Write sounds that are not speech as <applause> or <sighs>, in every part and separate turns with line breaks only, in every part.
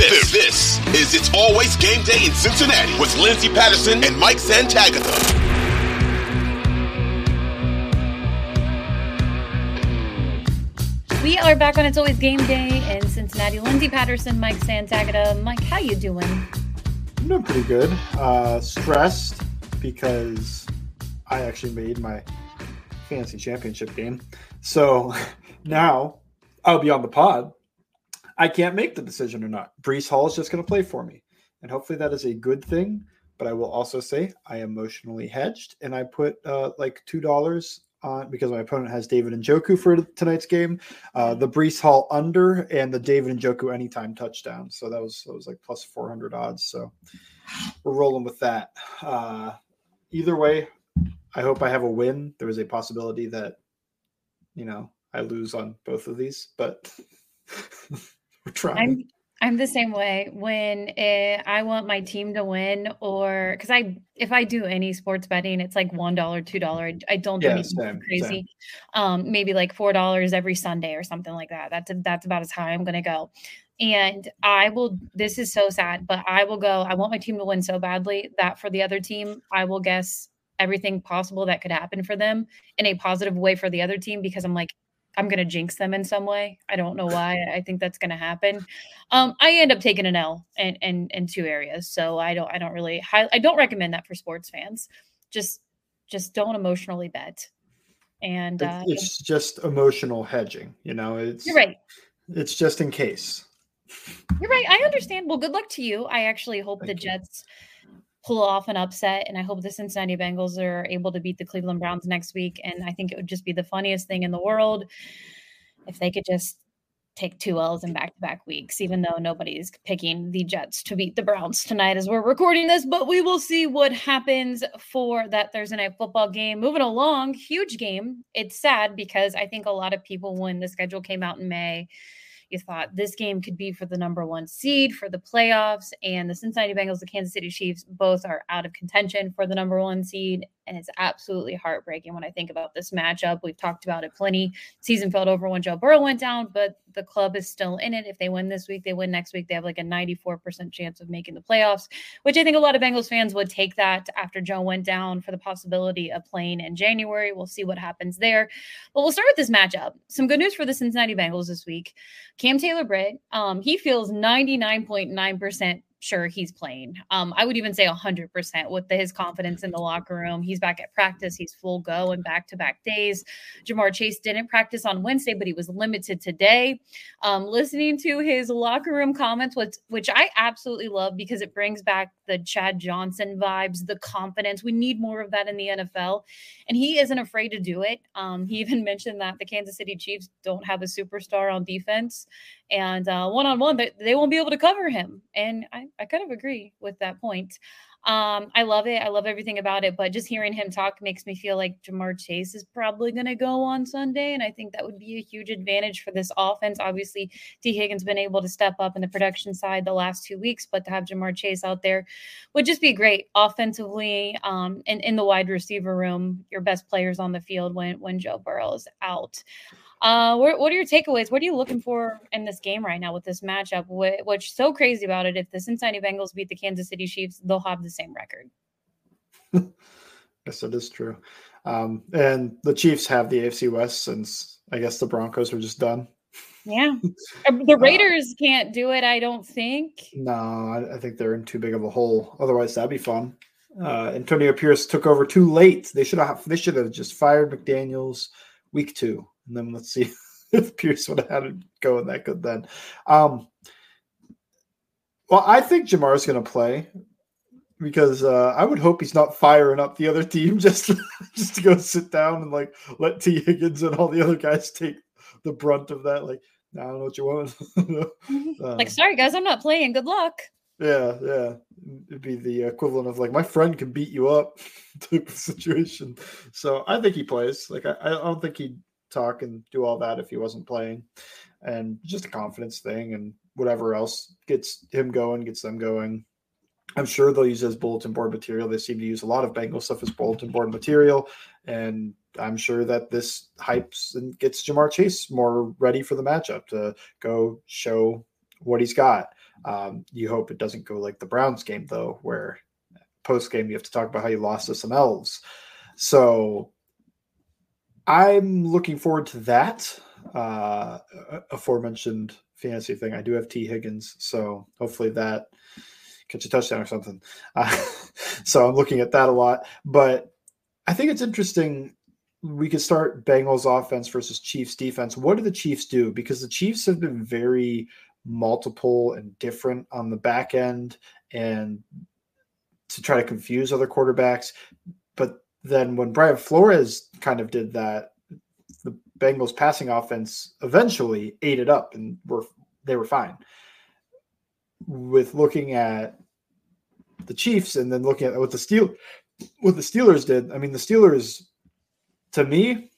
This, this is It's Always Game Day in Cincinnati with Lindsay Patterson and Mike Santagata.
We are back on It's Always Game Day in Cincinnati. Lindsay Patterson, Mike Santagata. Mike, how you doing?
I'm doing pretty good. Uh, stressed because I actually made my fantasy championship game. So <laughs> now I'll be on the pod. I can't make the decision or not. Breece Hall is just going to play for me. And hopefully that is a good thing. But I will also say I emotionally hedged and I put uh, like $2 on because my opponent has David Njoku for tonight's game, uh, the Breece Hall under and the David Njoku anytime touchdown. So that was that was like plus 400 odds. So we're rolling with that. Uh, either way, I hope I have a win. There is a possibility that you know I lose on both of these, but <laughs> we're trying.
I'm I'm the same way. When it, I want my team to win, or because I, if I do any sports betting, it's like one dollar, two dollar. I don't do
Yeah,
anything
same,
crazy.
same.
Um, maybe like four dollars every Sunday or something like that. That's that's about as high I'm gonna go. And I will. This is so sad, but I will go. I want my team to win so badly that for the other team, I will guess everything possible that could happen for them in a positive way for the other team because I'm like, I'm gonna jinx them in some way. I don't know why. I think that's gonna happen. Um, I end up taking an L in, in in two areas, so I don't I don't really I don't recommend that for sports fans. Just just don't emotionally bet. And uh,
It's, just emotional hedging, you know. It's
you're right.
It's just in case.
You're right. I understand. Well, good luck to you. I actually hope the
Jets you.
Pull off an upset, and I hope the Cincinnati Bengals are able to beat the Cleveland Browns next week. And I think it would just be the funniest thing in the world if they could just take two L's in back to back weeks, even though nobody's picking the Jets to beat the Browns tonight as we're recording this. But we will see what happens for that Thursday night football game. Moving along, huge game. It's sad because I think a lot of people, when the schedule came out in May, you thought this game could be for the number one seed for the playoffs, and the Cincinnati Bengals, the Kansas City Chiefs, both are out of contention for the number one seed. And it's absolutely heartbreaking when I think about this matchup. We've talked about it plenty. Season felt over when Joe Burrow went down, but the club is still in it. If they win this week, they win next week. They have like a 94% chance of making the playoffs, which I think a lot of Bengals fans would take that after Joe went down for the possibility of playing in January. We'll see what happens there. But we'll start with this matchup. Some good news for the Cincinnati Bengals this week. Cam Taylor Britt, um, he feels 99.9% sure he's playing. Um, I would even say 100% with the, his confidence in the locker room. He's back at practice. He's full go and back to back days. Ja'Marr Chase didn't practice on Wednesday, but he was limited today. Um, listening to his locker room comments, which, which I absolutely love because it brings back the Chad Johnson vibes, the confidence. We need more of that in the NFL. And he isn't afraid to do it. Um, he <laughs> even mentioned that the Kansas City Chiefs don't have a superstar on defense and one on one, they won't be able to cover him. And I, I kind of agree with that point. Um, I love it. I love everything about it. But just hearing him talk makes me feel like Ja'Marr Chase is probably going to go on Sunday. And I think that would be a huge advantage for this offense. Obviously, T. Higgins been able to step up in the production side the last two weeks, but to have Ja'Marr Chase out there would just be great offensively um, and in the wide receiver room, your best players on the field when, when Joe Burrow is out. Uh, what, what are your takeaways? What are you looking for in this game right now with this matchup? What, what's so crazy about it? If the Cincinnati Bengals beat the Kansas City Chiefs, they'll have the same record.
Yes, it is true. Um, and the Chiefs have the AFC West since I guess the Broncos were just done.
Yeah. <laughs> Uh, the Raiders uh, can't do it, I don't think.
No, I, I, think they're in too big of a hole. Otherwise, that'd be fun. Uh, Antonio Pierce took over too late. They should have they should have just fired McDaniels week two. And then let's see <laughs> if Pierce would have had it going that good then. Um, well, I think Ja'Marr is going to play because uh, I would hope he's not firing up the other team <laughs> just to, just to go sit down and like let T Higgins and all the other guys take the brunt of that. Like, I don't know what you want.
Um, <laughs> like, sorry guys, I'm not playing. Good luck.
Yeah, yeah. It'd be the equivalent of like my friend can beat you up type of situation. So I think he plays. Like I, I don't think he'd talk and do all that if he wasn't playing. And just a confidence thing and whatever else gets him going, gets them going. I'm sure they'll use as bulletin board material. They seem to use a lot of Bengal stuff as bulletin board material, and I'm sure that this hypes and gets Ja'Marr Chase more ready for the matchup to go show what he's got. Um, you hope it doesn't go like the Browns game though, where post game you have to talk about how you lost to some elves. So I'm looking forward to that uh, aforementioned fantasy thing. I do have T. Higgins, so hopefully that catch a touchdown or something. Uh, <laughs> so I'm looking at that a lot. But I think it's interesting. We could start Bengals offense versus Chiefs defense. What do the Chiefs do? Because the Chiefs have been very multiple and different on the back end and to try to confuse other quarterbacks. But then when Brian Flores kind of did that, the Bengals passing offense eventually ate it up and were they were fine with looking at the Chiefs and then looking at what the Steel what the Steelers did. I mean, the Steelers, to me,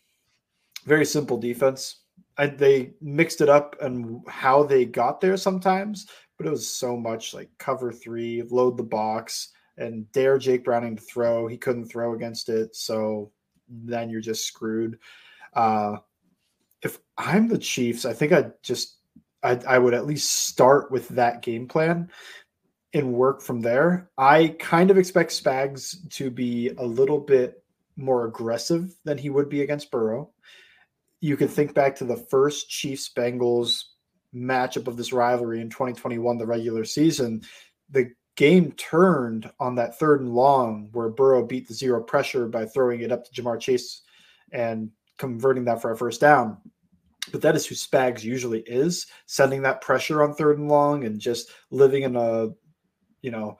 very simple defense. I, they mixed it up and how they got there sometimes, but it was so much like cover three, load the box, and dare Jake Browning to throw. He couldn't throw against it, so then you're just screwed. Uh, if I'm the Chiefs, I think I'd just I, I would at least start with that game plan and work from there. I kind of expect Spags to be a little bit more aggressive than he would be against Burrow. You could think back to the first Chiefs Bengals matchup of this rivalry in 2021, the regular season. The game turned on that third and long where Burrow beat the zero pressure by throwing it up to Ja'Marr Chase and converting that for a first down but that is who Spags usually is, sending that pressure on third and long and just living in a, you know,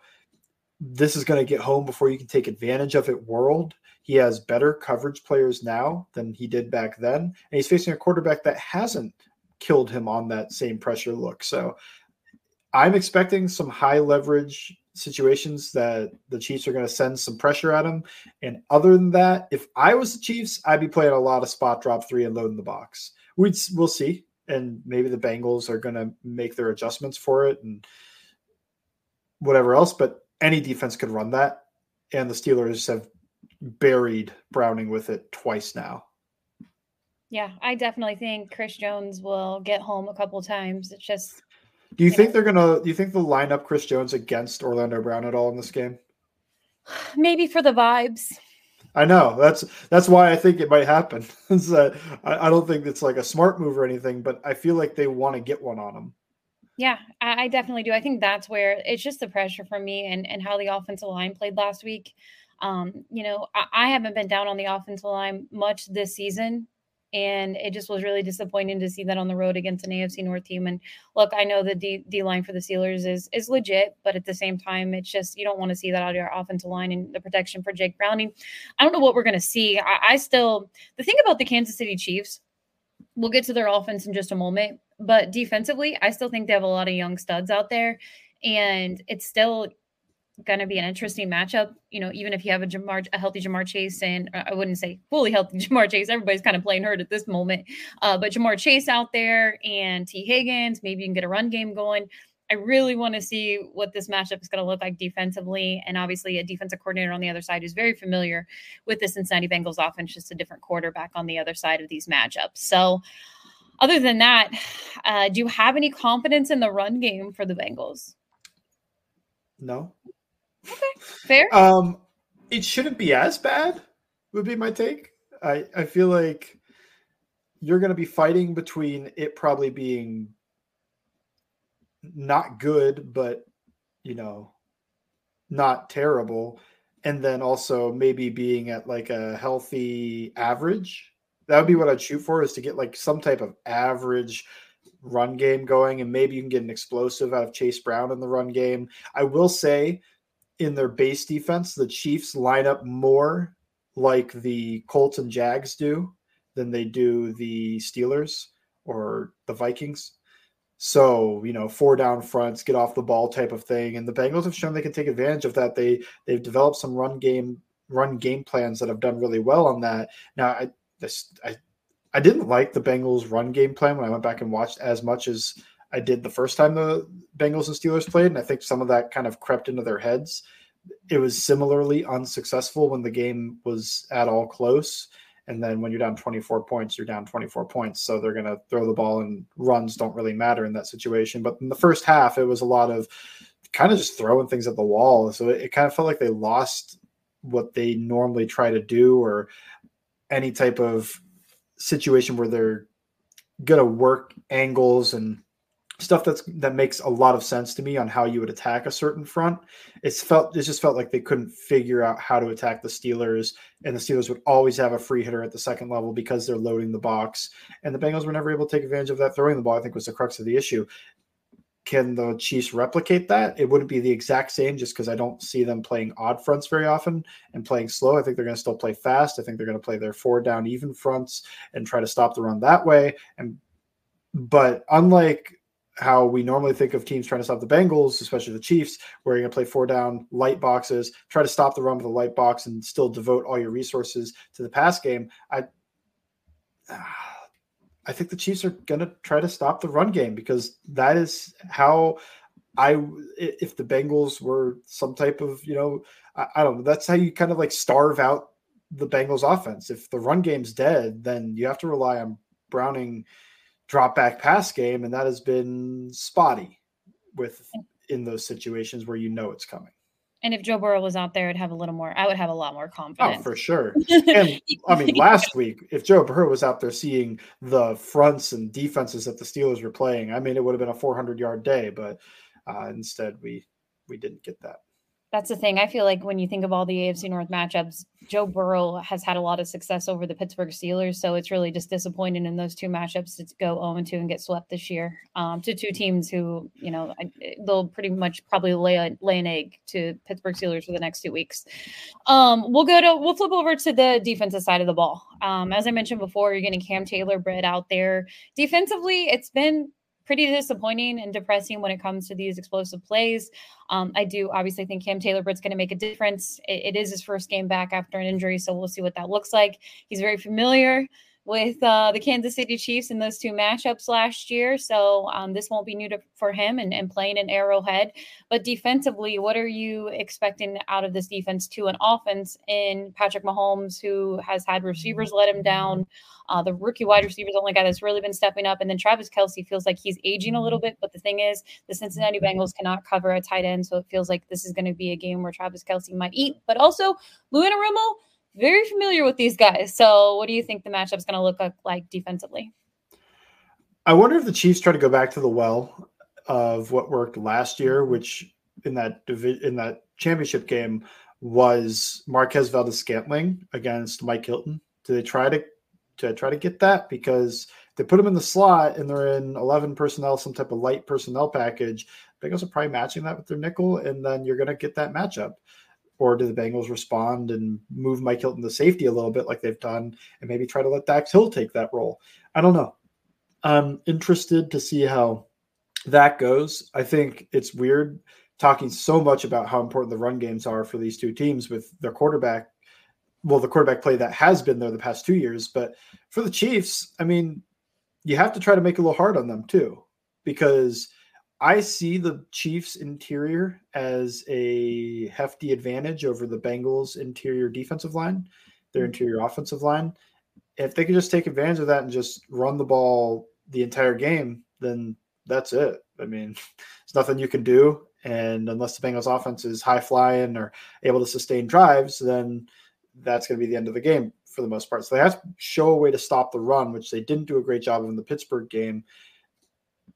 this is going to get home before you can take advantage of it world. He has better coverage players now than he did back then. And he's facing a quarterback that hasn't killed him on that same pressure look. So I'm expecting some high leverage situations that the Chiefs are going to send some pressure at him. And other than that, if I was the Chiefs, I'd be playing a lot of spot drop three and loading the box We'd we'll see, and maybe the Bengals are going to make their adjustments for it and whatever else. But any defense could run that, and the Steelers have buried Browning with it twice now.
Yeah, I definitely think Chris Jones will get home a couple times. It's just.
Do you, think they're gonna? Do you think they'll line up Chris Jones against Orlando Brown at all in this game? <sighs>
Maybe for the vibes.
I know that's that's why I think it might happen. <laughs> that I, I, don't think it's like a smart move or anything, but I feel like they want to get one on him.
Yeah, I, I, definitely do. I think that's where it's just the pressure for me and and how the offensive line played last week. Um, you know, I, I haven't been down on the offensive line much this season and it just was really disappointing to see that on the road against an AFC North team. And look, I know the D, D line for the Steelers is is legit, but at the same time, it's just you don't want to see that out of your offensive line and the protection for Jake Browning. I don't know what we're going to see. I, I still the thing about the Kansas City Chiefs. We'll get to their offense in just a moment, but defensively, I still think they have a lot of young studs out there, and it's still going to be an interesting matchup. You know, even if you have a Ja'Marr, a healthy Ja'Marr Chase, and uh, I wouldn't say fully healthy <laughs> Ja'Marr Chase. Everybody's kind of playing hurt at this moment. Uh, but Ja'Marr Chase out there and T. Higgins, maybe you can get a run game going. I really want to see what this matchup is going to look like defensively. And obviously, a defensive coordinator on the other side who's very familiar with the Cincinnati Bengals offense, just a different quarterback on the other side of these matchups. So, other than that, uh, do you have any confidence in the run game for the Bengals?
No.
Okay, fair.
Um, it shouldn't be as bad. Would be my take. I I feel like you're going to be fighting between it probably being not good, but you know, not terrible, and then also maybe being at like a healthy average. That would be what I'd shoot for is to get like some type of average run game going, and maybe you can get an explosive out of Chase Brown in the run game. I will say in their base defense, the Chiefs line up more like the Colts and Jags do than they do the Steelers or the Vikings. So, you know, four down fronts, get off the ball type of thing. And the Bengals have shown they can take advantage of that. They they've developed some run game run game plans that have done really well on that. Now I this I I didn't like the Bengals run game plan when I went back and watched as much as I did the first time the Bengals and Steelers played. And I think some of that kind of crept into their heads. It was similarly unsuccessful when the game was at all close. And then when you're down 24 points, you're down 24 points. So they're going to throw the ball and runs don't really matter in that situation. But in the first half, it was a lot of kind of just throwing things at the wall. So it, it kind of felt like they lost what they normally try to do or any type of situation where they're going to work angles and stuff that's that makes a lot of sense to me on how you would attack a certain front. It's felt it just felt like they couldn't figure out how to attack the Steelers, and the Steelers would always have a free hitter at the second level because they're loading the box, and the Bengals were never able to take advantage of that. Throwing the ball, I think, was the crux of the issue. Can the Chiefs replicate that? It wouldn't be the exact same just because I don't see them playing odd fronts very often and playing slow. I think they're going to still play fast. I think they're going to play their four down even fronts and try to stop the run that way. And but unlike how we normally think of teams trying to stop the Bengals, especially the Chiefs, where you're going to play four down light boxes, try to stop the run with a light box, and still devote all your resources to the pass game. I, <sighs> I think the Chiefs are going to try to stop the run game because that is how I, if the Bengals were some type of, you know, I, I don't know, that's how you kind of like starve out the Bengals offense. If the run game's dead, then you have to rely on Browning drop back pass game, and that has been spotty with in those situations where you know it's coming.
And if Joe Burrow was out there, I'd have a little more. I would have a lot more confidence.
Oh, for sure. <laughs> And I mean, <laughs> last week, if Joe Burrow was out there seeing the fronts and defenses that the Steelers were playing, I mean, it would have been a 400 yard day. But uh, instead, we we didn't get that
that's the thing. I feel like when you think of all the AFC North matchups, Joe Burrow has had a lot of success over the Pittsburgh Steelers. So it's really just disappointing in those two matchups to go 0 2 and get swept this year um, to two teams who, you know, they'll pretty much probably lay, a, lay an egg to Pittsburgh Steelers for the next two weeks. Um, we'll go to, we'll flip over to the defensive side of the ball. Um, as I mentioned before, you're getting Cam Taylor Britt out there. Defensively, it's been pretty disappointing and depressing when it comes to these explosive plays. Um, I do obviously think Cam Taylor Britt's going to make a difference. It, it is his first game back after an injury, so we'll see what that looks like. He's very familiar with uh, the Kansas City Chiefs in those two matchups last year. So um, this won't be new to, for him and, and playing an Arrowhead. But defensively, what are you expecting out of this defense to an offense in Patrick Mahomes, who has had receivers let him down? Uh, the rookie wide receiver is the only guy that's really been stepping up. And then Travis Kelce feels like he's aging a little bit. But the thing is, the Cincinnati Bengals cannot cover a tight end. So it feels like this is going to be a game where Travis Kelce might eat. But also, Lou Anarumo, very familiar with these guys. So, what do you think the matchup is going to look like defensively?
I wonder if the Chiefs try to go back to the well of what worked last year, mm-hmm. which in that in that championship game was Marquez Valdes-Scantling against Mike Hilton. Do they try to to try to get that because they put them in the slot and they're in 11 personnel, some type of light personnel package. Bengals are probably matching that with their nickel, and then you're going to get that matchup or do the Bengals respond and move Mike Hilton to safety a little bit like they've done and maybe try to let Dax Hill take that role? I don't know. I'm interested to see how that goes. I think it's weird talking so much about how important the run games are for these two teams with their quarterback. Well, the quarterback play that has been there the past two years, but for the Chiefs, I mean, you have to try to make it a little hard on them too, because – I see the Chiefs interior as a hefty advantage over the Bengals interior defensive line, their mm-hmm. interior offensive line. If they could just take advantage of that and just run the ball the entire game, then that's it. I mean, <laughs> there's nothing you can do. And unless the Bengals offense is high flying or able to sustain drives, then that's going to be the end of the game for the most part. So they have to show a way to stop the run, which they didn't do a great job of in the Pittsburgh game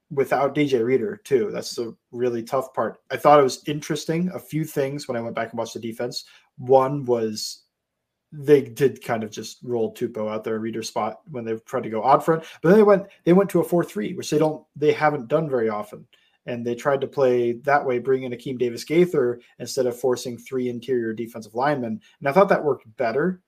without DJ Reader, too. That's the really tough part. I thought it was interesting. A few things when I went back and watched the defense. One was they did kind of just roll Tupou out there reader spot when they tried to go odd front, but then they went they went to a four three, which they don't they haven't done very often, and they tried to play that way, bring in Akeem Davis Gaither instead of forcing three interior defensive linemen, and I thought that worked better.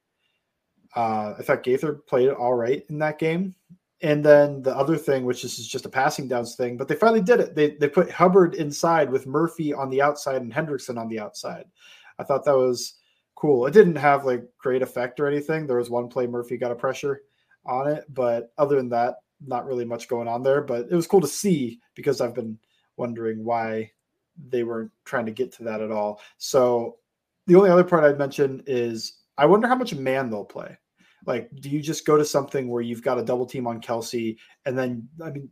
Uh, I thought Gaither played all right in that game, and then the other thing, which is just a passing downs thing, but they finally did it. They they put Hubbard inside with Murphy on the outside and Hendrickson on the outside. I thought that was cool. It didn't have like great effect or anything. There was one play Murphy got a pressure on it, but other than that, not really much going on there. But it was cool to see because I've been wondering why they weren't trying to get to that at all. So the only other part I'd mention is I wonder how much man they'll play. Like, do you just go to something where you've got a double team on Kelce, and then I mean,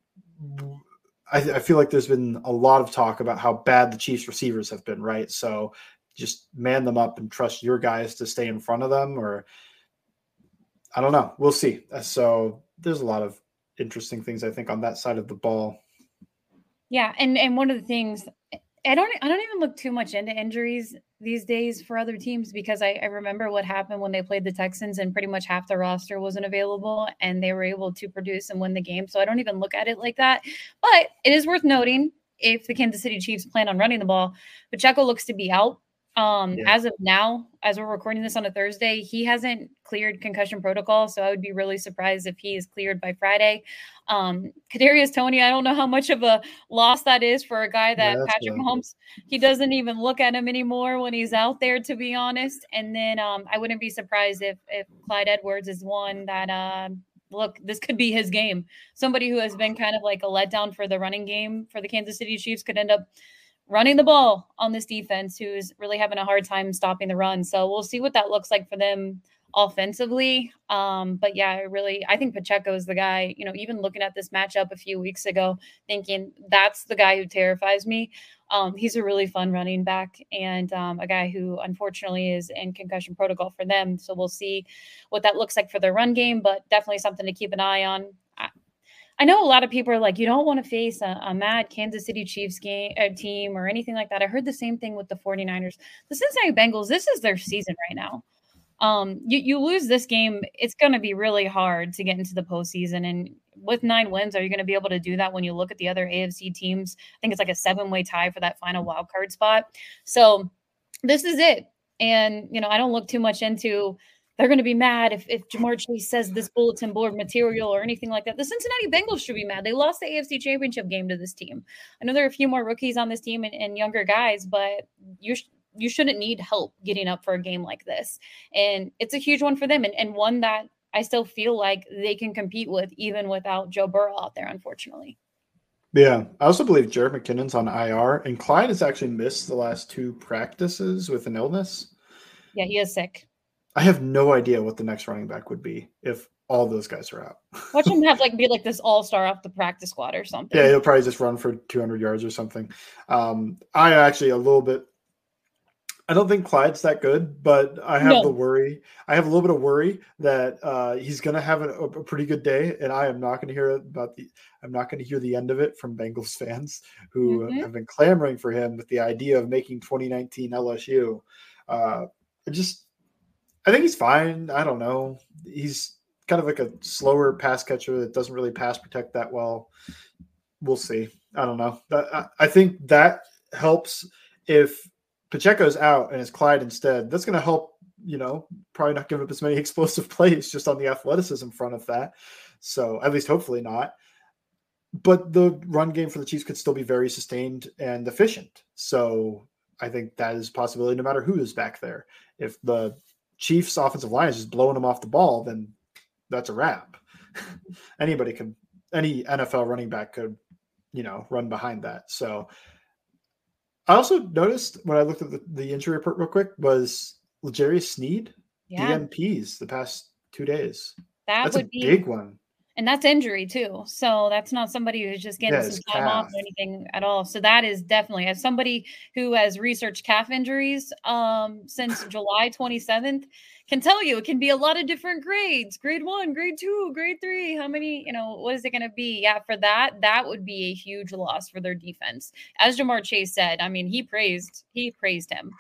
I, I feel like there's been a lot of talk about how bad the Chiefs receivers have been, right? So just man them up and trust your guys to stay in front of them or I don't know. We'll see. Uh, so there's a lot of interesting things I think on that side of the ball.
Yeah, and and one of the things I don't I don't even look too much into injuries these days for other teams because I, I remember what happened when they played the Texans and pretty much half the roster wasn't available and they were able to produce and win the game. So I don't even look at it like that. But it is worth noting if the Kansas City Chiefs plan on running the ball, Pacheco looks to be out um, yeah. as of now, as we're recording this on a Thursday, he hasn't cleared concussion protocol, so I would be really surprised if he is cleared by Friday. Um, Kadarius Toney, I don't know how much of a loss that is for a guy that yeah, Patrick Mahomes he doesn't even look at him anymore when he's out there, to be honest. And then um, I wouldn't be surprised if if Clyde Edwards is one that uh, look, this could be his game. Somebody who has been kind of like a letdown for the running game for the Kansas City Chiefs could end up running the ball on this defense who's really having a hard time stopping the run. So we'll see what that looks like for them offensively. Um, but yeah, I really I think Pacheco is the guy, you know, even looking at this matchup a few weeks ago, thinking that's the guy who terrifies me. Um, he's a really fun running back and um, a guy who unfortunately is in concussion protocol for them. So we'll see what that looks like for their run game, but definitely something to keep an eye on. I know a lot of people are like, you don't want to face a, a mad Kansas City Chiefs game uh, team or anything like that. I heard the same thing with the 49ers. The Cincinnati Bengals, this is their season right now. Um, you, you lose this game, it's going to be really hard to get into the postseason. And with nine wins, are you going to be able to do that when you look at the other AFC teams? I think it's like a seven way tie for that final wild card spot. So this is it. And, you know, I don't look too much into they're going to be mad if, if Ja'Marr Chase says this bulletin board material or anything like that. The Cincinnati Bengals should be mad. They lost the AFC Championship game to this team. I know there are a few more rookies on this team and, and younger guys, but you sh- you shouldn't need help getting up for a game like this. And it's a huge one for them and, and one that I still feel like they can compete with even without Joe Burrow out there, unfortunately.
Yeah, I also believe Jerick McKinnon's on IR, and Clyde has actually missed the last two practices with an illness.
Yeah, he is sick.
I have no idea what the next running back would be if all those guys are out. <laughs>
Watch him have like be like this all star off the practice squad or something.
Yeah, he'll probably just run for 200 yards or something. Um, I actually a little bit. I don't think Clyde's that good, but I have no. the worry. I have a little bit of worry that uh, he's going to have a, a, pretty good day, and I am not going to hear about the. I'm not going to hear the end of it from Bengals <laughs> fans who mm-hmm. have been clamoring for him with the idea of making 2019 LSU. Uh, just I think he's fine. I don't know. He's kind of like a slower pass catcher that doesn't really pass protect that well. We'll see. I don't know. I think that helps if Pacheco's out and it's Clyde instead. That's going to help. You know, probably not give up as many <laughs> explosive plays just on the athleticism front of that. So at least hopefully not. But the run game for the Chiefs could still be very sustained and efficient. So I think that is possibility no matter who is back there. If the Chiefs offensive line is just blowing them off the ball, then that's a wrap. <laughs> Anybody can, any NFL running back could, you know, run behind that. So I also noticed when I looked at the, the injury report real quick was L'Jarius Sneed, yeah. DNPs the past two days. That That's would a be big one.
And that's injury too. So that's not somebody who's just getting
Yeah,
some time off or anything at all. So that is definitely as somebody who has researched calf injuries um, since July 27th can tell you it can be a lot of different grades grade one grade two grade three how many you know what is it going to be yeah for that that would be a huge loss for their defense as ja'marr chase said i mean he praised he praised him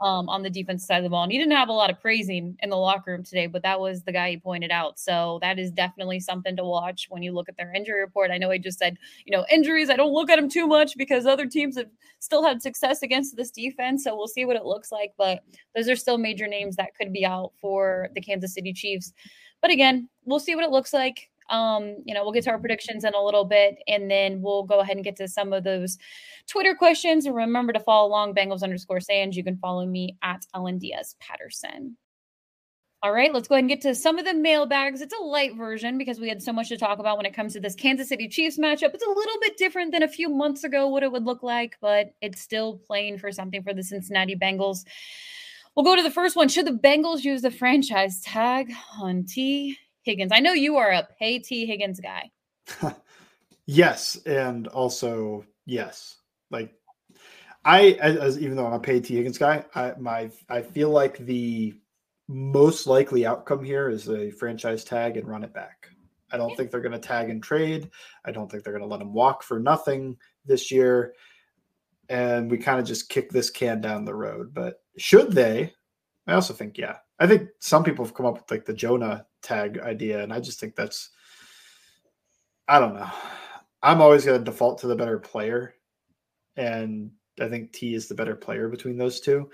um, on the defense side of the ball and he didn't have a lot of praising in the locker room today but that was the guy he pointed out so that is definitely something to watch when you look at their injury report i know he just said you know injuries i don't look at them too much because other teams have still had success against this defense so we'll see what it looks like but those are still major names that could be out for the Kansas City Chiefs. But again, we'll see what it looks like. Um, you know, we'll get to our predictions in a little bit, and then we'll go ahead and get to some of those Twitter questions. And remember to follow along Bengals underscore Sands. You can follow me at Ellen Diaz Patterson. All right, let's go ahead and get to some of the mailbags. It's a light version because we had so much to talk about when it comes to this Kansas City Chiefs matchup. It's a little bit different than a few months ago, what it would look like, but it's still playing for something for the Cincinnati Bengals. We'll go to the first one. Should the Bengals use the franchise tag on T. Higgins? I know you are a pay T. Higgins guy. <laughs>
Yes, and also yes. Like I, as, even though I'm a paid T Higgins guy, I my I feel like the most likely outcome here is a franchise tag and run it back. I don't think they're going to tag and trade. I don't think they're going to let him walk for nothing this year. And we kind of just kick this can down the road. But should they? I also think, yeah. I think some people have come up with like the Jonah tag idea, and I just think that's I don't know. I'm always going to default to the better player, and I think T is the better player between those two,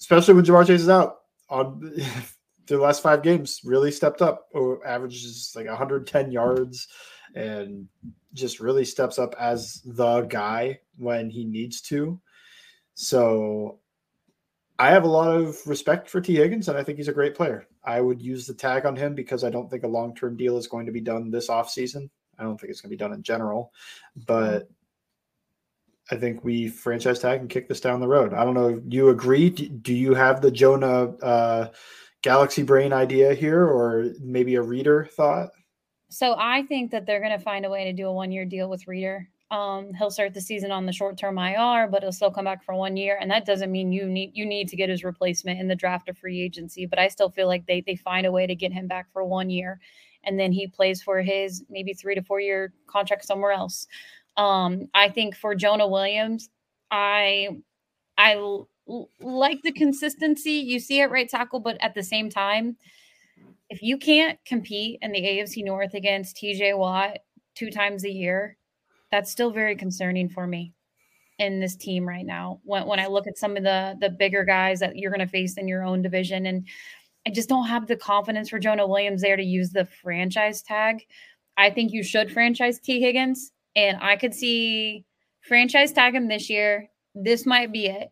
especially when Ja'Marr Chase is out. On <laughs> the last five games, really stepped up. Or averages like 110 yards, and just really steps up as the guy when he needs to. So I have a lot of respect for T. Higgins, and I think he's a great player. I would use the tag on him because I don't think a long term deal is going to be done this offseason. I don't think it's going to be done in general, but I think we franchise tag and kick this down the road. I don't know. If you agree? Do, you have the Jonah uh, Galaxy Brain idea here, or maybe a reader thought?
So I think that they're going to find a way to do a one year deal with Reader. Um, he'll start the season on the short term IR, but he'll still come back for one year, and that doesn't mean you need you need to get his replacement in the draft or free agency. But I still feel like they they find a way to get him back for one year, and then he plays for his maybe three to four year contract somewhere else. Um, I think for Jonah Williams, I I l- like the consistency. You see it right tackle, but at the same time, if you can't compete in the AFC North against TJ Watt two times a year, that's still very concerning for me in this team right now. When when I look at some of the the bigger guys that you're going to face in your own division and I just don't have the confidence for Jonah Williams there to use the franchise tag. I think you should franchise T Higgins and I could see franchise tag him this year. This might be it.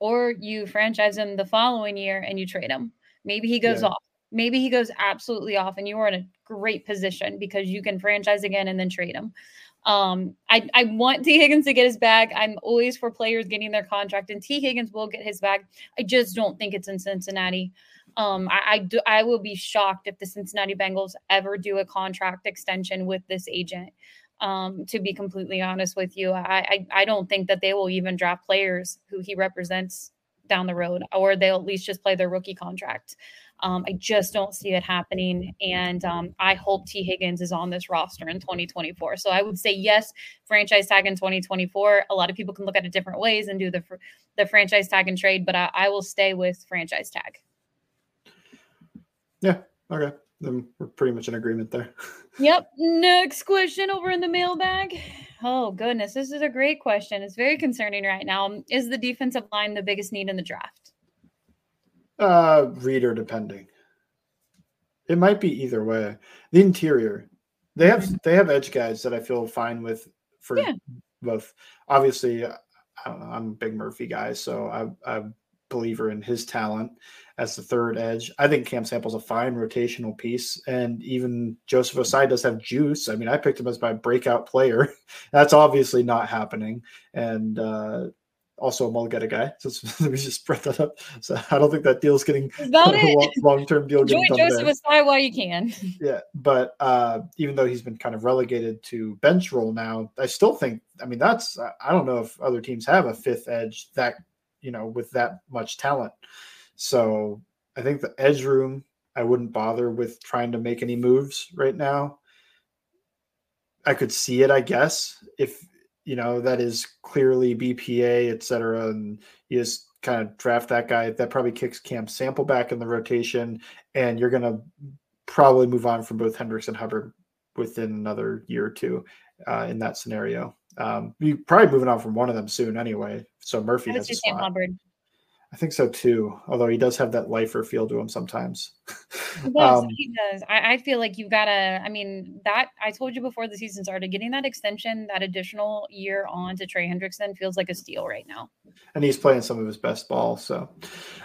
Or you franchise him the following year and you trade him. Maybe he goes
Yeah.
off. Maybe he goes absolutely off and you are in a great position because you can franchise again and then trade him. Um, I, I want T. Higgins to get his bag. I'm always for players getting their contract, and T. Higgins will get his bag. I just don't think it's in Cincinnati. Um, I, I do. I will be shocked if the Cincinnati Bengals ever do a contract extension with this agent. Um, to be completely honest with you, I, I I don't think that they will even draft players who he represents down the road, or they'll at least just play their rookie contract. Um, I just don't see it happening. And um, I hope T. Higgins is on this roster in 2024. So I would say yes, franchise tag in 2024. A lot of people can look at it different ways and do the the franchise tag and trade, but I, I will stay with franchise tag.
Yeah. Okay. Then we're pretty much in agreement there. <laughs>
Yep. Next question over in the mailbag. Oh, goodness. This is a great question. It's very concerning right now. Is the defensive line the biggest need in the draft?
Uh, reader depending. It might be either way. The interior, they have they have edge guys that I feel fine with for
Yeah.
both. Obviously, I don't know. I'm a big Murphy guy, so I, I'm a believer in his talent as the third edge. I think Cam Sample's a fine rotational piece, and even Joseph Ossai does have juice. I mean, I picked him as my breakout player. <laughs> That's obviously not happening, and uh, also a Mulgeta guy. <laughs> So <laughs> we just brought that up. So I don't think that deal's getting
About <laughs> it.
long term deal. Done
Joseph. Ossai while you can.
Yeah, but uh, even though he's been kind of relegated to bench role now, I still think. I mean, that's I don't know if other teams have a fifth edge that you know with that much talent. So I think the edge room, I wouldn't bother with trying to make any moves right now. I could see it, I guess, if you know that is clearly BPA, et cetera, and you just kind of draft that guy. That probably kicks Cam Sample back in the rotation, and you're gonna probably move on from both Hendricks and Hubbard within another year or two uh, in that scenario. Um, you probably moving on from one of them soon anyway. So Murphy has a spot.
Hubbard.
I think so too. Although he does have that lifer feel to him sometimes.
He <laughs> does.
Um,
he does. I, I feel like you've got to. I mean, that I told you before the season started, getting that extension, that additional year on to Trey Hendrickson feels like a steal right now.
and he's playing some of his best ball. So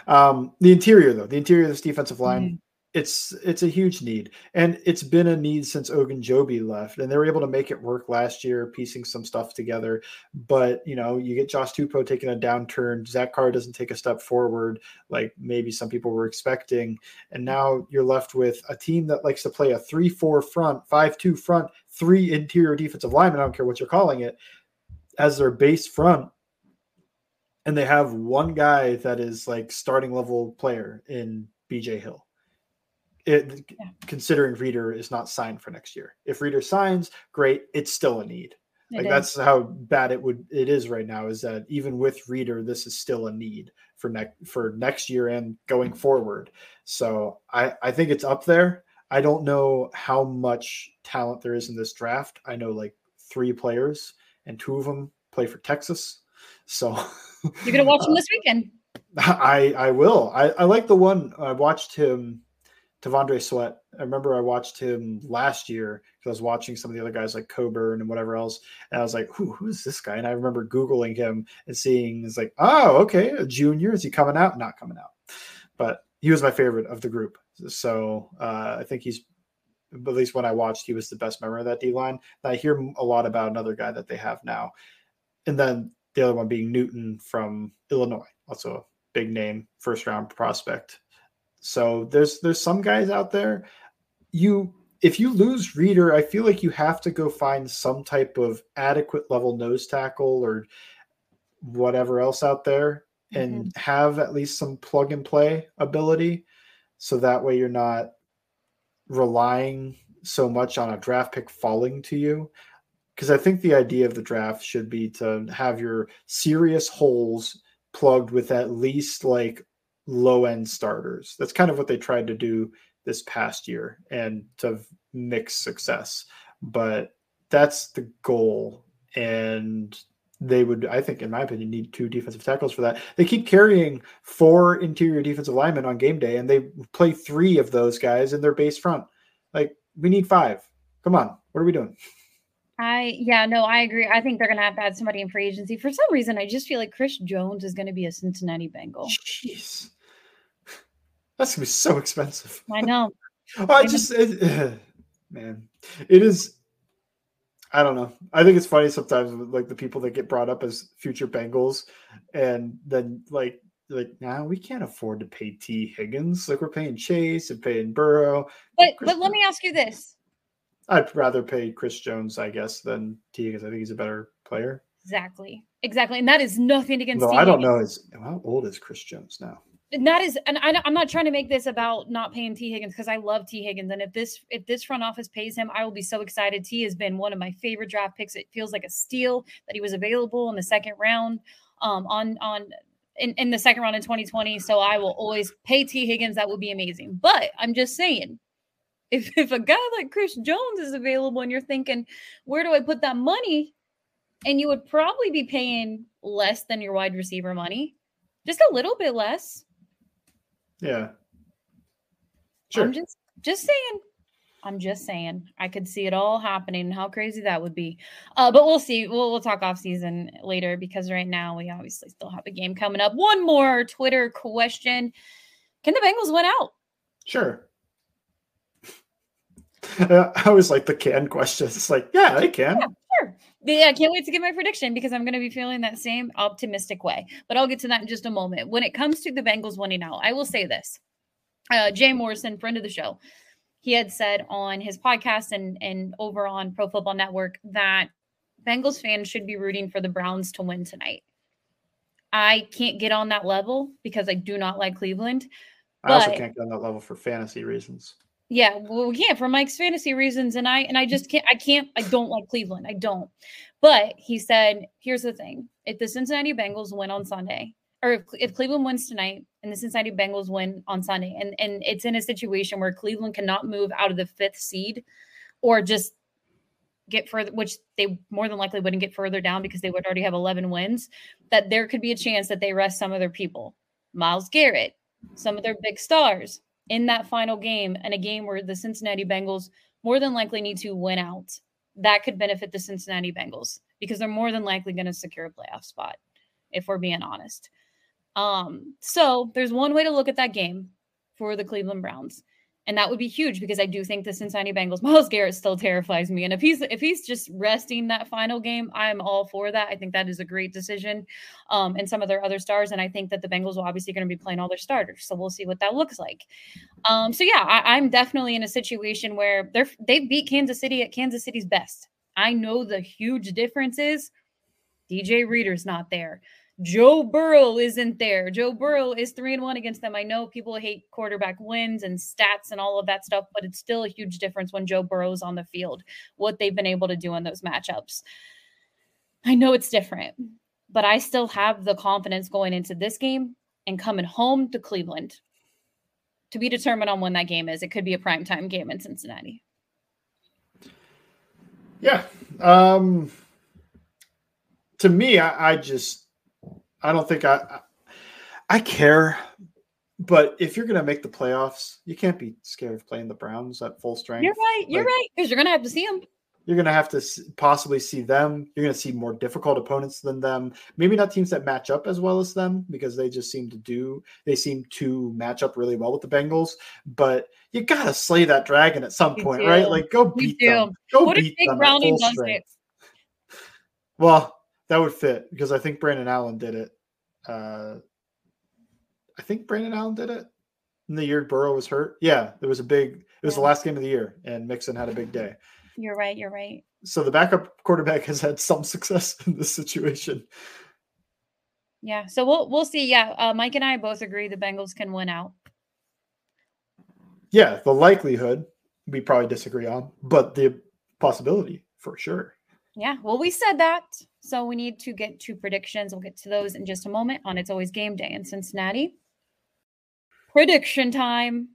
um, the interior, though, the interior of this defensive line,
Mm-hmm.
It's it's a huge need, and it's been a need since Ogunjobi left, and they were able to make it work last year, piecing some stuff together. But you know, you get Josh Tupou taking a downturn, Zach Carr doesn't take a step forward, like maybe some people were expecting, and now you're left with a team that likes to play a three-four front, five-two front, three interior defensive linemen. I don't care what you're calling it, as their base front and they have one guy that is like starting level player in BJ Hill. It
Yeah.
considering Reader is not signed for next year. If Reader signs, great. It's still a need.
It
Like
is.
that's how bad it would it is right now. Is that even with Reader, this is still a need for next for next year and going forward. So I I think it's up there. I don't know how much talent there is in this draft. I know like three players, and two of them play for Texas. So
You're gonna watch him <laughs> this weekend.
I I will. I, I like the one I watched him, T'Vondre Sweat. I remember I watched him last year because I was watching some of the other guys like Coburn and whatever else, and I was like, "Who who's this guy?" And I remember googling him and seeing it's like, "Oh, okay, a junior. Is he coming out? Not coming out." But he was my favorite of the group, so uh, I think he's. At least when I watched, he was the best member of that D line. I hear a lot about another guy that they have now, and then the other one being Newton from Illinois, also a big name first round prospect. So there's there's some guys out there. You if you lose Reader, I feel like you have to go find some type of adequate level nose tackle or whatever else out there and mm-hmm. have at least some plug and play ability. So that way you're not relying so much on a draft pick falling to you because I think the idea of the draft should be to have your serious holes plugged with at least like low end starters. That's kind of what they tried to do this past year and to mix success. But that's the goal. And they would, I think, in my opinion, need two defensive tackles for that. They keep carrying four interior defensive linemen on game day, and they play three of those guys in their base front. Like, we need five. Come on. What are we doing?
I yeah, no, I agree. I think they're gonna have to add somebody in free agency. For some reason, I just feel like Chris Jones is gonna be a Cincinnati Bengal.
Jeez. <sighs> That's gonna be so expensive.
I know. <laughs>
I just it, <sighs> man, it is. I don't know. I think it's funny sometimes with like the people that get brought up as future Bengals, and then like like now we can't afford to pay T Higgins. Like we're paying Chase and paying Burrow.
But but let me ask you this.
I'd rather pay Chris Jones, I guess, than T because I think he's a better player.
Exactly. Exactly. And that is nothing against
No,
T.
I don't know. His, how old is Chris Jones now?
And that is and I, i'm not trying to make this about not paying t higgins because i love t higgins and if this if this front office pays him i will be so excited t has been one of my favorite draft picks it feels like a steal that he was available in the second round um on on in, in the second round in 2020 so i will always pay t higgins that would be amazing but i'm just saying if if a guy like chris jones is available and you're thinking where do i put that money and you would probably be paying less than your wide receiver money just a little bit less
Yeah. Sure.
I'm just just saying. I'm just saying. I could see it all happening. and How crazy that would be. Uh, but we'll see. We'll we'll talk off season later because right now we obviously still have a game coming up. One more Twitter question: Can the Bengals win out?
Sure. Uh, <laughs> I always like the can question. It's like, yeah, they can.
Yeah, sure. yeah, I can't wait to get my prediction because I'm going to be feeling that same optimistic way. But I'll get to that in just a moment. When it comes to the Bengals winning out, I will say this. Uh, Jay Morrison, friend of the show, he had said on his podcast and, and over on Pro Football Network that Bengals fans should be rooting for the Browns to win tonight. I can't get on that level because I do not like Cleveland.
I also can't get on that level for fantasy reasons.
Yeah, well, we can't for Mike's fantasy reasons, and I and I just can't. I can't. I don't like Cleveland. I don't. But he said, "Here's the thing: if the Cincinnati Bengals win on Sunday, or if, if Cleveland wins tonight, and the Cincinnati Bengals win on Sunday, and and it's in a situation where Cleveland cannot move out of the fifth seed, or just get further, which they more than likely wouldn't get further down because they would already have 11 wins, that there could be a chance that they rest some of their people. Myles Garrett, some of their big stars in that final game and a game where the Cincinnati Bengals more than likely need to win out. That could benefit the Cincinnati Bengals because they're more than likely going to secure a playoff spot, if we're being honest. Um, so there's one way to look at that game for the Cleveland Browns. And that would be huge because I do think the Cincinnati Bengals, <laughs> Myles Garrett still terrifies me. And if he's if he's just resting that final game, I'm all for that. I think that is a great decision. Um, and some of their other stars. And I think that the Bengals are obviously going to be playing all their starters. So we'll see what that looks like. Um, so yeah, I, I'm definitely in a situation where they're they beat Kansas City at Kansas City's best. I know the huge difference is DJ Reader's not there. Joe Burrow isn't there. Joe Burrow is three and one against them. I know people hate quarterback wins and stats and all of that stuff, but it's still a huge difference when Joe Burrow's on the field, what they've been able to do in those matchups. I know it's different, but I still have the confidence going into this game and coming home to Cleveland to be determined on when that game is. It could be a primetime game in Cincinnati.
Yeah. Um, to me, I, I just I don't think I, I, care, but if you're going to make the playoffs, you can't be scared of playing the Browns at full strength.
You're right. You're like, right because you're going to have to see them.
You're going to have to possibly see them. You're going to see more difficult opponents than them. Maybe not teams that match up as well as them because they just seem to do. They seem to match up really well with the Bengals. But you got to slay that dragon at some you point, do. right? Like go beat them. Go what beat them at full strength. Well, that would fit because I think Brandon Allen did it. Uh, I think Brandon Allen did it in the year Burrow was hurt. Yeah, it was a big. It was yeah. the last game of the year, and Mixon had a big day.
You're right. You're right.
So the backup quarterback has had some success <laughs> in this situation.
Yeah. So we'll we'll see. Yeah, uh, Mike and I both agree the Bengals can win out.
Yeah, the likelihood we probably disagree on, but the possibility for sure.
Yeah. Well, we said that. So we need to get to predictions. We'll get to those in just a moment on It's Always Game Day in Cincinnati. Prediction time.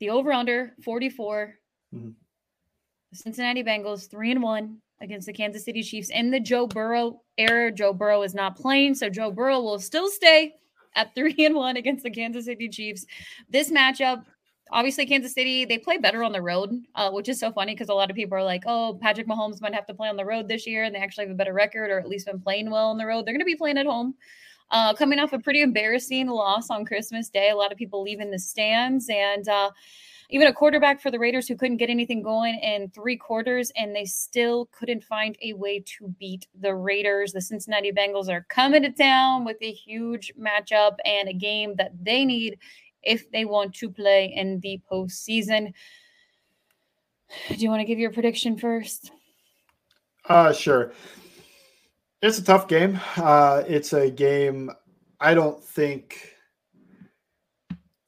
The over under 44. Mm-hmm. The Cincinnati Bengals 3 and 1 against the Kansas City Chiefs in the Joe Burrow era. Joe Burrow is not playing, so Joe Burrow will still stay at 3 and 1 against the Kansas City Chiefs. This matchup obviously Kansas City they play better on the road, uh, which is so funny because a lot of people are like, "Oh, Patrick Mahomes might have to play on the road this year," and they actually have a better record or at least been playing well on the road. They're going to be playing at home. Uh, coming off a pretty embarrassing loss on Christmas Day, a lot of people leaving the stands, and uh, even a quarterback for the Raiders who couldn't get anything going in three quarters, and they still couldn't find a way to beat the Raiders. The Cincinnati Bengals are coming to town with a huge matchup and a game that they need if they want to play in the postseason. Do you want to give your prediction first?
Uh, sure. It's a tough game. Uh, it's a game I don't think.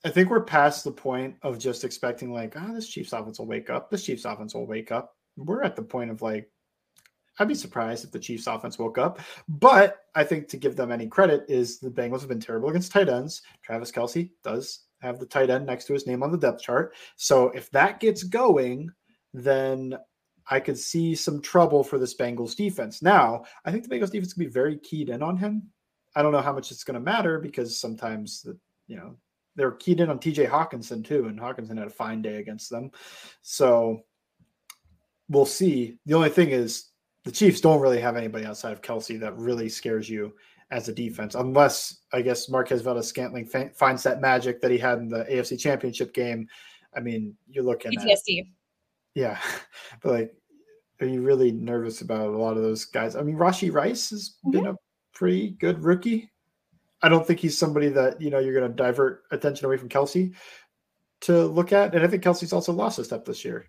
I think we're past the point of just expecting like, ah, oh, this Chiefs offense will wake up. This Chiefs offense will wake up. We're at the point of like, I'd be surprised if the Chiefs offense woke up. But I think to give them any credit is the Bengals have been terrible against tight ends. Travis Kelce does have the tight end next to his name on the depth chart. So if that gets going, then I could see some trouble for this Bengals defense. Now, I think the Bengals defense can be very keyed in on him. I don't know how much it's going to matter because sometimes the, you know, they're keyed in on TJ Hockenson too, and Hockenson had a fine day against them. So we'll see. The only thing is the Chiefs don't really have anybody outside of Kelce that really scares you as a defense, unless I guess Marquez Valdes-Scantling fa- finds that magic that he had in the AFC Championship game. I mean, you're looking PTSD. At, yeah, <laughs> but like are you really nervous about a lot of those guys? I mean, Rashee Rice has mm-hmm. been a pretty good rookie. I don't think he's somebody that you know you're going to divert attention away from Kelce to look at, and I think Kelce's also lost a step this year.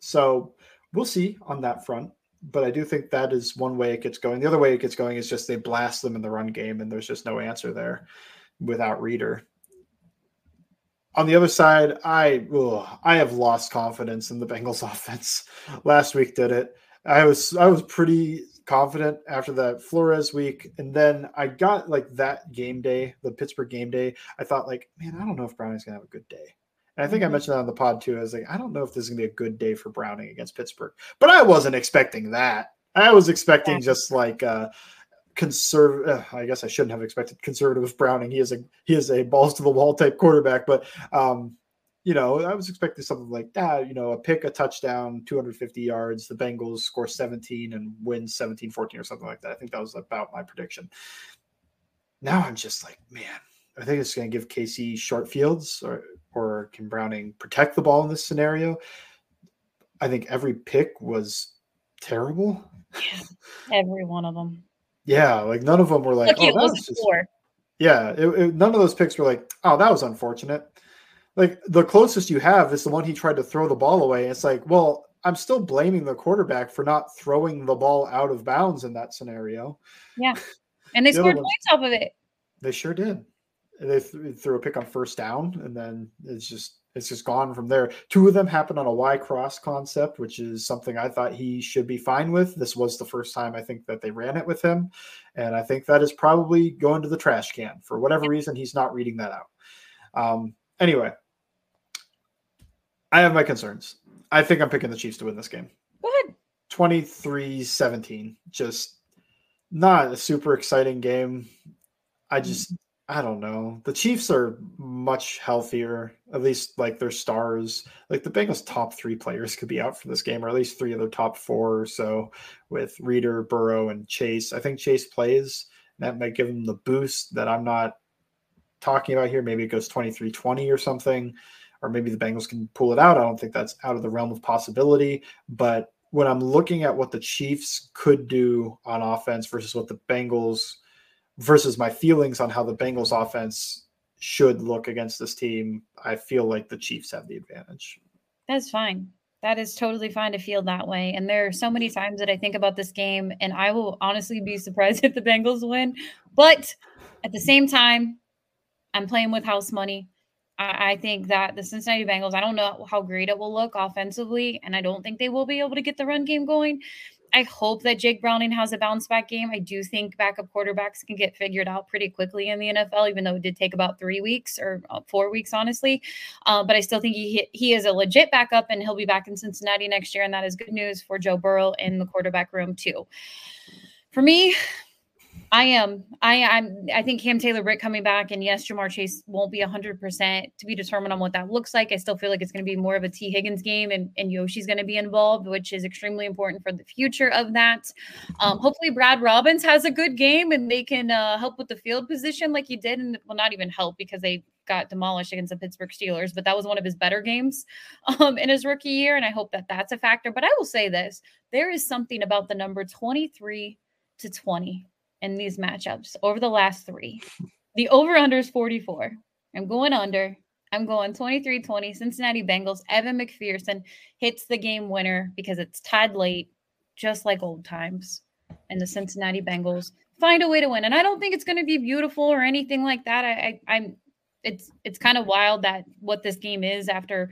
So we'll see on that front. But I do think that is one way it gets going. The other way it gets going is just they blast them in the run game, and there's just no answer there without Reader. On the other side, I ugh, I have lost confidence in the Bengals <laughs> offense. Last week did it. I was I was pretty confident after that Flores week, and then I got like that game day, the Pittsburgh game day. I thought like, man, I don't know if Browning's gonna have a good day. And I think mm-hmm. I mentioned that on the pod too. I was like, I don't know if this is gonna be a good day for Browning against Pittsburgh, but I wasn't expecting that. I was expecting just like uh, conservative. Uh, I guess I shouldn't have expected conservative Browning. He is a he is a balls to the wall type quarterback, but um, you know, I was expecting something like that, you know, a pick, a touchdown, 250 yards, the Bengals score 17 and win 17 14 or something like that. I think that was about my prediction. Now I'm just like, man, I think it's going to give KC short fields or, or can Browning protect the ball in this scenario? I think every pick was terrible.
Yeah, <laughs> every one of them.
Yeah, like none of them were like, Lucky oh, that was just, yeah, it, it, none of those picks were like, oh, that was unfortunate like the closest you have is the one he tried to throw the ball away. It's like, well, I'm still blaming the quarterback for not throwing the ball out of bounds in that scenario.
Yeah. <laughs> And they the scored points off of it.
They sure did. They th- threw a pick on first down and then it's just it's just gone from there. Two of them happened on a Y cross concept, which is something I thought he should be fine with. This was the first time I think that they ran it with him. And I think that is probably going to the trash can. For whatever reason, he's not reading that out. Um, anyway, I have my concerns. I think I'm picking the Chiefs to win this game.
Go ahead.
23-17. Just not a super exciting game. I mm. just I don't know. The Chiefs are much healthier, at least like their stars. Like the Bengals' top three players could be out for this game, or at least three of their top four or so, with Reader, Burrow, and Chase. I think Chase plays. That might give them the boost that I'm not talking about here. Maybe it goes 23 20 or something or maybe the Bengals can pull it out. I don't think that's out of the realm of possibility. But when I'm looking at what the Chiefs could do on offense versus what the Bengals versus my feelings on how the Bengals offense should look against this team, I feel like the Chiefs have the advantage.
That's fine. That is totally fine to feel that way. And there are so many times that I think about this game, and I will honestly be surprised <laughs> if the Bengals win. But at the same time, I'm playing with house money. I, I think that the Cincinnati Bengals, I don't know how great it will look offensively, and I don't think they will be able to get the run game going. I hope that Jake Browning has a bounce back game. I do think backup quarterbacks can get figured out pretty quickly in the NFL, even though it did take about three weeks or uh, four weeks, honestly. Uh, but I still think he he is a legit backup, and he'll be back in Cincinnati next year, and that is good news for Joe Burrow in the quarterback room too. For me, I am. I I'm I think Cam Taylor Britt coming back and yes, Ja'Marr Chase won't be hundred percent to be determined on what that looks like. I still feel like it's going to be more of a T Higgins game and, and Yoshi's going to be involved, which is extremely important for the future of that. Um, hopefully Brad Robbins has a good game and they can uh, help with the field position like he did and well not even help because they got demolished against the Pittsburgh Steelers, but that was one of his better games <laughs> um, in his rookie year. And I hope that that's a factor. But I will say this there is something about the number 23 to 20 in these matchups over the last three. The over under is 44. I'm going under. I'm going 23 20. Cincinnati Bengals. Evan McPherson hits the game winner because it's tied late, just like old times. And the Cincinnati Bengals find a way to win. And I don't think it's going to be beautiful or anything like that. I, I I'm it's it's kind of wild that what this game is after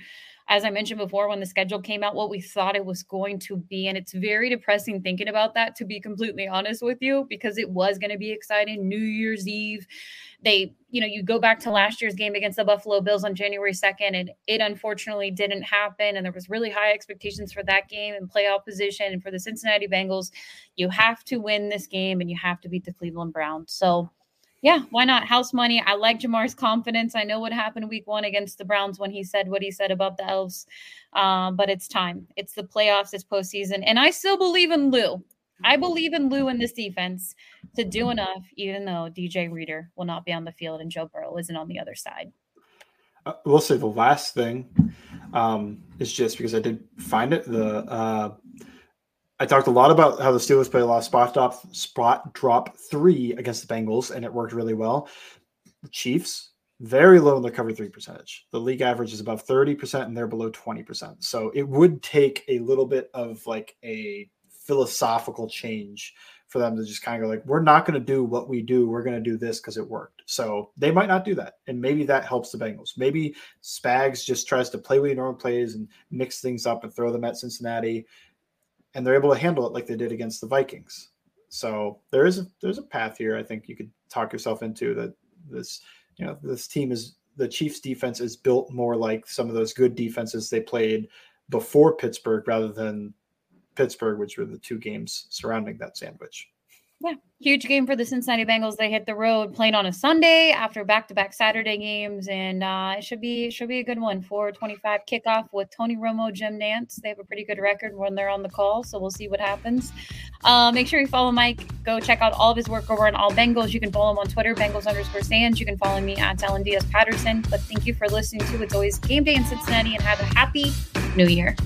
as I mentioned before, when the schedule came out, what we thought it was going to be. And it's very depressing thinking about that, to be completely honest with you, because it was going to be exciting. New Year's Eve, they, you know, you go back to last year's game against the Buffalo Bills on January 2nd, and it unfortunately didn't happen. And there was really high expectations for that game and playoff position. And for the Cincinnati Bengals, you have to win this game and you have to beat the Cleveland Browns. So, yeah, why not? House money. I like Ja'Marr's confidence. I know what happened week one against the Browns when he said what he said about the Elves. Um, but it's time. It's the playoffs, it's postseason. And I still believe in Lou. I believe in Lou and this defense to do enough, even though DJ Reader will not be on the field and Joe Burrow isn't on the other side.
Uh, we'll say the last thing um, is just because I did find it. The uh, I talked a lot about how the Steelers played a lot of spot drop, spot drop three against the Bengals, and it worked really well. The Chiefs, very low in their cover three percentage. The league average is above 30%, and they're below 20%. So it would take a little bit of like a philosophical change for them to just kind of go like, we're not going to do what we do. We're going to do this because it worked. So they might not do that. And maybe that helps the Bengals. Maybe Spags just tries to play with your normal plays and mix things up and throw them at Cincinnati. And they're able to handle it like they did against the Vikings. So there is a there's a path here. I think you could talk yourself into that this, you know, this team is the Chiefs defense is built more like some of those good defenses they played before Pittsburgh rather than Pittsburgh, which were the two games surrounding that sandwich.
Yeah, huge game for the Cincinnati Bengals. They hit the road playing on a Sunday after back-to-back Saturday games, and uh, it should be should be a good one. 425 kickoff with Tony Romo, Jim Nantz. They have a pretty good record when they're on the call, so we'll see what happens. Uh, make sure you follow Mike. Go check out all of his work over on All Bengals. You can follow him on Twitter, Bengals underscore Sands. You can follow me at Ellen Diaz Patterson. But thank you for listening to It's Always Game Day in Cincinnati, and have a happy New Year.